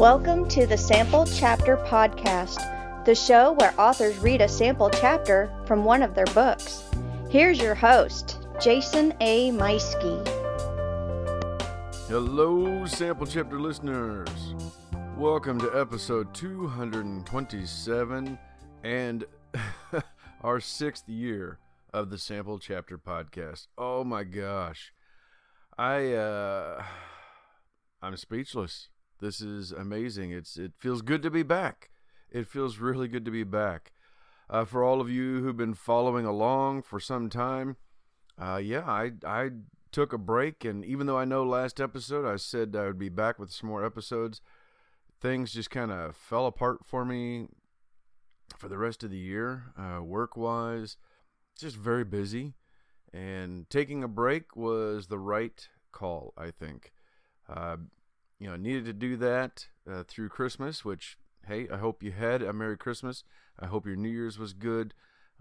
Welcome to the Sample Chapter Podcast, the show where authors read a sample chapter from one of their books. Here's your host, Jason A. Meiske. Hello, Sample Chapter listeners. Welcome to episode 227 and our sixth year of the Sample Chapter Podcast. Oh my gosh. I, uh, I'm speechless. This is amazing. It's it feels good to be back. It feels really good to be back. Uh, for all of you who've been following along for some time, uh, yeah, I I took a break, and even though I know last episode I said I would be back with some more episodes, things just kind of fell apart for me for the rest of the year, uh, work wise. Just very busy, and taking a break was the right call, I think. Uh, you know, needed to do that uh, through Christmas, which, hey, I hope you had a Merry Christmas. I hope your New Year's was good.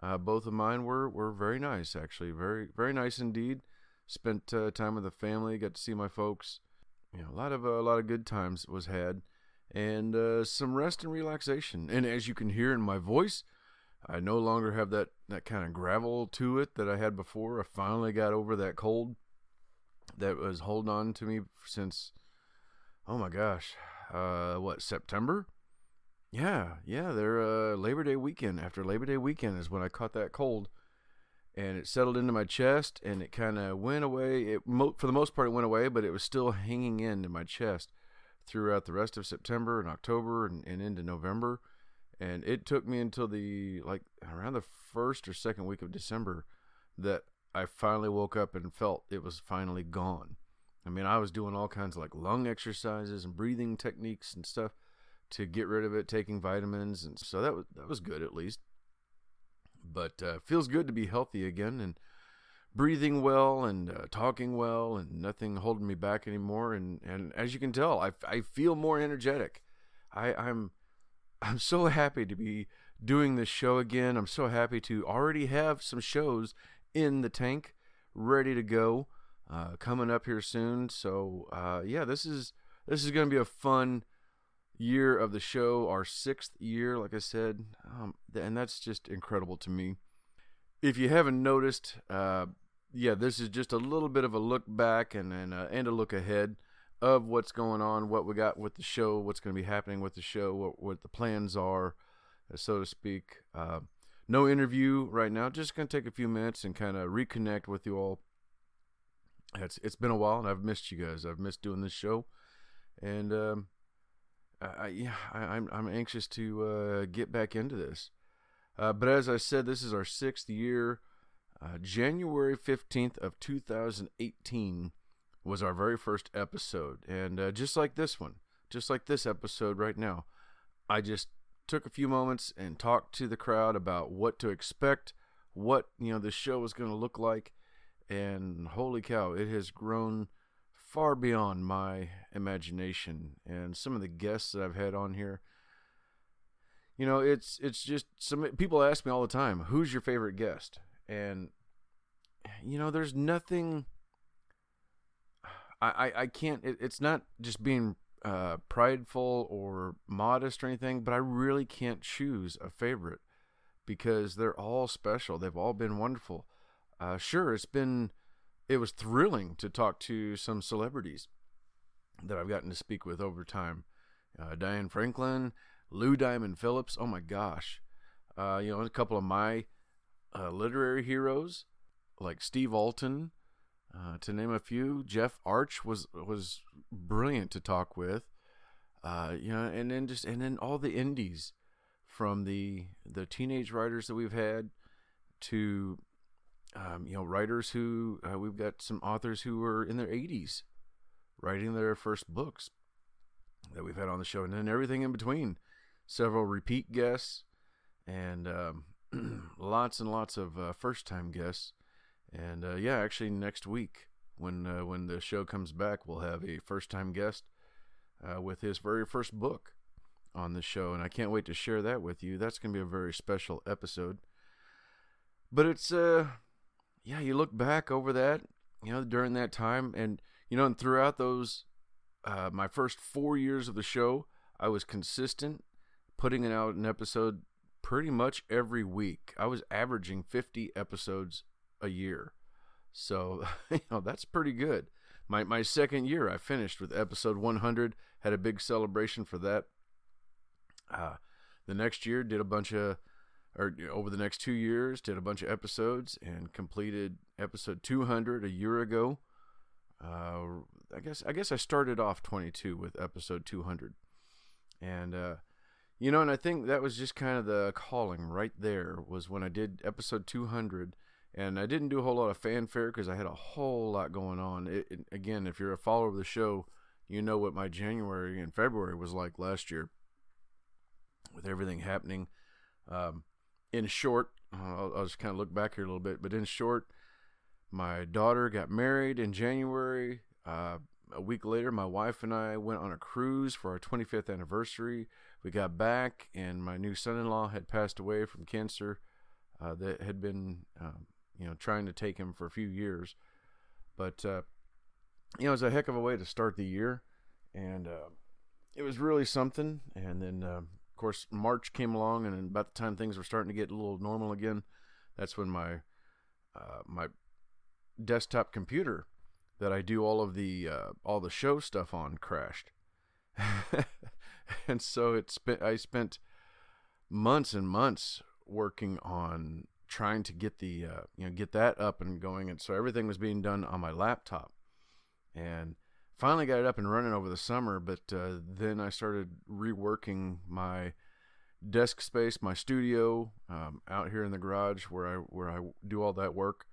Uh, both of mine were, were very nice, actually. Very, very nice indeed. Spent uh, time with the family, got to see my folks. You know, a lot of, uh, a lot of good times was had. And uh, some rest and relaxation. And as you can hear in my voice, I no longer have that, that kind of gravel to it that I had before. I finally got over that cold that was holding on to me since oh my gosh, uh, what September? Yeah, yeah, they're uh, Labor Day weekend. After Labor Day weekend is when I caught that cold, and it settled into my chest, and it kind of went away. It mo- for the most part it went away, but it was still hanging in in my chest throughout the rest of September and October and, and into November. And it took me until the like around the first or second week of December that I finally woke up and felt it was finally gone. I mean, I was doing all kinds of like lung exercises and breathing techniques and stuff to get rid of it, taking vitamins, and so that was that was good at least. But uh, feels good to be healthy again and breathing well and uh, talking well and nothing holding me back anymore. And and as you can tell, I, I feel more energetic. I I'm I'm so happy to be doing this show again. I'm so happy to already have some shows in the tank ready to go uh, coming up here soon. So uh, yeah, this is this is going to be a fun year of the show, our sixth year, like I said, um, and that's just incredible to me. If you haven't noticed, uh, yeah, this is just a little bit of a look back and and, uh, and a look ahead of what's going on, what we got with the show, what's going to be happening with the show, what, what the plans are, so to speak. Uh, no interview right now. Just going to take a few minutes and kind of reconnect with you all it's it's been a while, and I've missed you guys. I've missed doing this show, and um, I, yeah, I, am I'm, I'm anxious to uh, get back into this. Uh, but as I said, this is our sixth year. Uh, January fifteenth of 2018 was our very first episode, and uh, just like this one, just like this episode right now, I just took a few moments and talked to the crowd about what to expect, what you know the show was going to look like and holy cow, it has grown far beyond my imagination. And some of the guests that I've had on here, you know, it's it's just some people ask me all the time, "Who's your favorite guest?" And you know, there's nothing. I I, I can't. It, it's not just being uh, prideful or modest or anything, but I really can't choose a favorite because they're all special. They've all been wonderful uh, sure, it's been it was thrilling to talk to some celebrities that I've gotten to speak with over time. Uh, Diane Franklin, Lou Diamond Phillips. Oh my gosh, uh, you know a couple of my uh, literary heroes like Steve Alten, uh, to name a few. Jeff Arch was was brilliant to talk with. Uh, you know, and then just and then all the indies from the the teenage writers that we've had to um, you know, writers who uh, we've got some authors who were in their 80s writing their first books that we've had on the show, and then everything in between. Several repeat guests, and um, lots and lots of uh, first time guests. And uh, yeah, actually, next week when uh, when the show comes back, we'll have a first time guest uh, with his very first book on the show, and I can't wait to share that with you. That's going to be a very special episode. But it's uh yeah, you look back over that, you know, during that time, and you know, and throughout those, uh, my first four years of the show, I was consistent, putting out an episode pretty much every week. I was averaging 50 episodes a year. So, you know, that's pretty good. My my second year I finished with episode 100, had a big celebration for that. Uh, the next year did a bunch of or over the next 2 years did a bunch of episodes and completed episode 200 a year ago. Uh, I guess I guess I started off 22 with episode 200. And uh, you know, and I think that was just kind of the calling right there was when I did episode 200 and I didn't do a whole lot of fanfare because I had a whole lot going on. It, it, again, if you're a follower of the show, you know what my January and February was like last year with everything happening. Um, in short, I'll, I'll just kind of look back here a little bit, but in short, my daughter got married in January. Uh, a week later, my wife and I went on a cruise for our 25th anniversary. We got back, and my new son-in-law had passed away from cancer uh, that had been, um, you know, trying to take him for a few years. But uh, you know, it was a heck of a way to start the year, and uh, it was really something. And then, of course, March came along, and about the time things were starting to get a little normal again, that's when my uh, my desktop computer that I do all of the uh, all the show stuff on crashed. and so it spent I spent months and months working on trying to get the uh, you know get that up and going and so everything was being done on my laptop and finally got it up and running over the summer but uh, then I started reworking my desk space my studio um, out here in the garage where I where I do all that work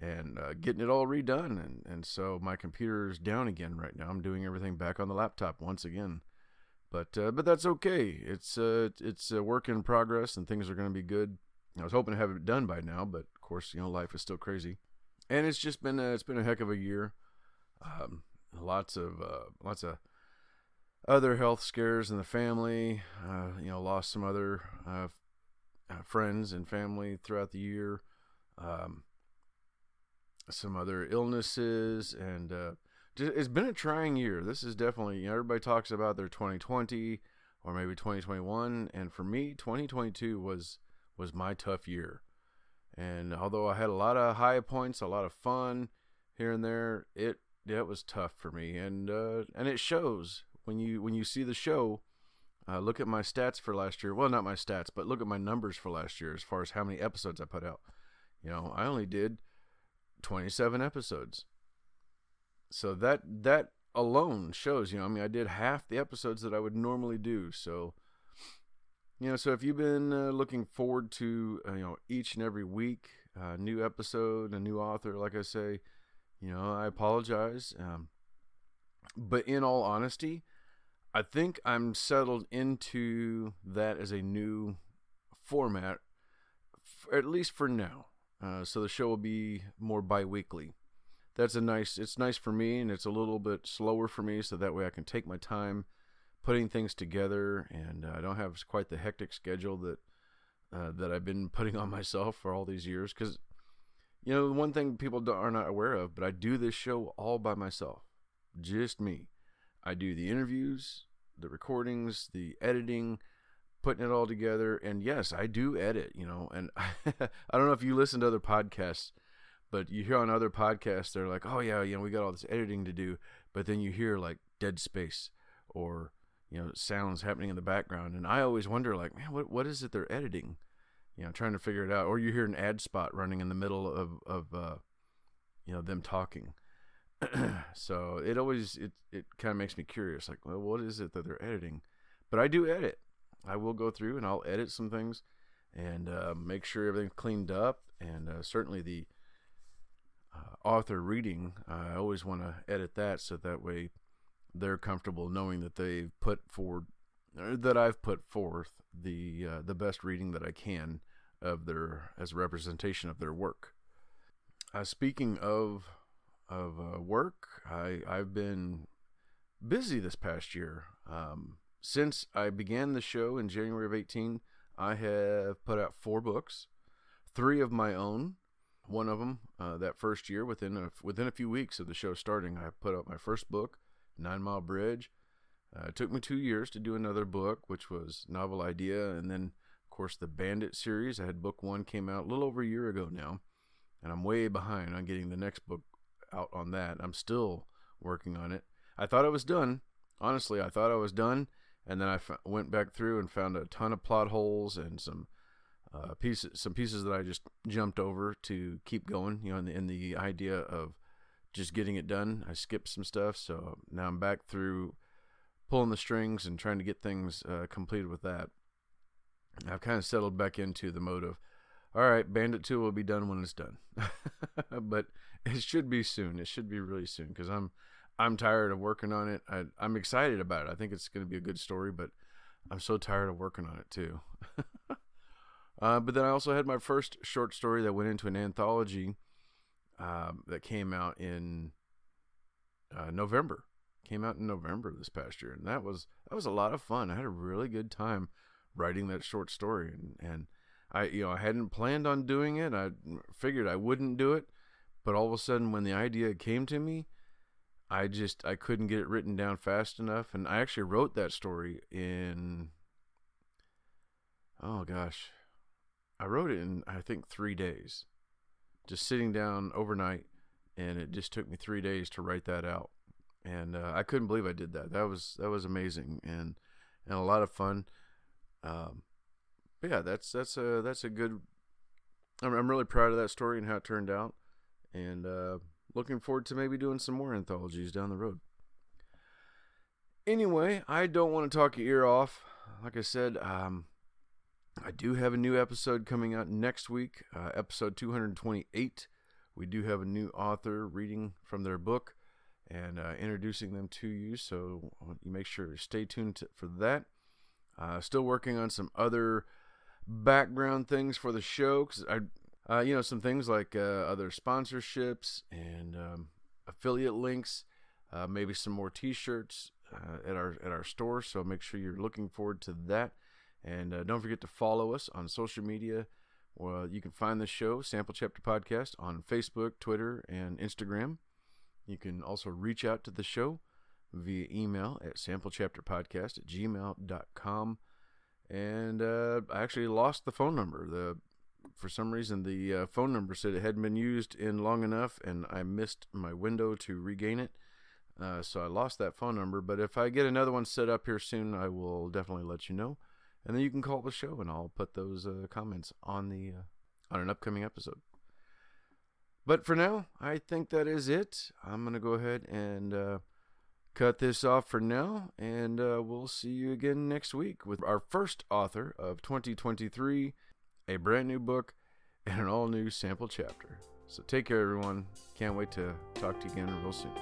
and uh, getting it all redone and and so my computer is down again right now I'm doing everything back on the laptop once again but uh, but that's okay. It's uh, it's a work in progress, and things are going to be good. I was hoping to have it done by now, but of course, you know, life is still crazy, and it's just been a, it's been a heck of a year. Um, lots of uh, lots of other health scares in the family. Uh, you know, lost some other uh, uh friends and family throughout the year. Um, some other illnesses and uh, it's been a trying year. This is definitely, you know, everybody talks about their 2020 or maybe 2021, and for me, 2022 was was my tough year. And although I had a lot of high points, a lot of fun here and there, it it was tough for me, and uh, and it shows when you when you see the show. Uh, look at my stats for last year. Well, not my stats, but look at my numbers for last year as far as how many episodes I put out. You know, I only did 27 episodes so that that alone shows you know i mean i did half the episodes that i would normally do so you know so if you've been uh, looking forward to uh, you know each and every week uh, new episode a new author like i say you know i apologize um, but in all honesty i think i'm settled into that as a new format at least for now uh, so the show will be more bi-weekly. That's a nice it's nice for me and it's a little bit slower for me so that way I can take my time putting things together and uh, I don't have quite the hectic schedule that uh, that I've been putting on myself for all these years cuz you know one thing people are not aware of but I do this show all by myself just me I do the interviews the recordings the editing putting it all together and yes I do edit you know and I don't know if you listen to other podcasts but you hear on other podcasts, they're like, oh, yeah, you know, we got all this editing to do. But then you hear like dead space or, you know, sounds happening in the background. And I always wonder, like, man, what, what is it they're editing? You know, trying to figure it out. Or you hear an ad spot running in the middle of, of uh, you know, them talking. so it always, it, it kind of makes me curious, like, well, what is it that they're editing? But I do edit. I will go through and I'll edit some things and uh, make sure everything's cleaned up. And uh, certainly the uh, author reading, I always want to edit that so that way they're comfortable knowing that they've put forward that I've put forth the uh, the best reading that I can of their as a representation of their work. Uh, speaking of of uh, work, I I've been busy this past year. Um, since I began the show in January of 18, I have put out four books, three of my own, one of them uh, that first year within a, within a few weeks of the show starting i put out my first book nine mile bridge Uh, it took me two years to do another book, which was Novel Idea, and then, of course, the Bandit series. I had book one came out a little over a year ago now, and I'm way behind on getting the next book out on that. I'm still working on it. I thought I was done. Honestly, I thought I was done, and then I f- went back through and found a ton of plot holes and some uh, pieces, some pieces that I just jumped over to keep going. You know, in the, in the idea of just getting it done, I skipped some stuff, so now I'm back through pulling the strings and trying to get things uh, completed with that. I've kind of settled back into the mode of, all right, Bandit 2 will be done when it's done. but it should be soon. It should be really soon because I'm I'm tired of working on it. I, I'm excited about it. I think it's going to be a good story, but I'm so tired of working on it too. uh, but then I also had my first short story that went into an anthology um, that came out in uh, November came out in November this past year, and that was that was a lot of fun. I had a really good time writing that short story, and and I you know I hadn't planned on doing it. I figured I wouldn't do it, but all of a sudden when the idea came to me, I just I couldn't get it written down fast enough, and I actually wrote that story in oh gosh, I wrote it in I think three days, just sitting down overnight, and it just took me three days to write that out and uh, I couldn't believe I did that. That was that was amazing and and a lot of fun. Um, but yeah, that's that's a that's a good. I'm, I'm really proud of that story and how it turned out, and uh, looking forward to maybe doing some more anthologies down the road. Anyway, I don't want to talk your ear off. Like I said, um, I do have a new episode coming out next week, uh, episode 228. We do have a new author reading from their book and uh, introducing them to you. So you make sure to stay tuned to, for that. Uh, still working on some other background things for the show because I, uh, you know, some things like uh, other sponsorships and um, affiliate links, uh, maybe some more T-shirts uh, at our at our store. So make sure you're looking forward to that, and don't forget to follow us on social media. Well, you can find the show Sample Chapter Podcast on Facebook, Twitter, and Instagram. You can also reach out to the show via email at samplechapterpodcast at gmail.com. And uh, I actually lost the phone number. The For some reason, the uh, phone number said it hadn't been used in long enough, and I missed my window to regain it. Uh, so I lost that phone number. But if I get another one set up here soon, I will definitely let you know. And then you can call the show, and I'll put those uh, comments on the uh, on an upcoming episode. But for now, I think that is it. I'm going to go ahead and uh, cut this off for now, and uh, we'll see you again next week with our first author of 2023, a brand new book, and an all new sample chapter. So take care, everyone. Can't wait to talk to you again real soon.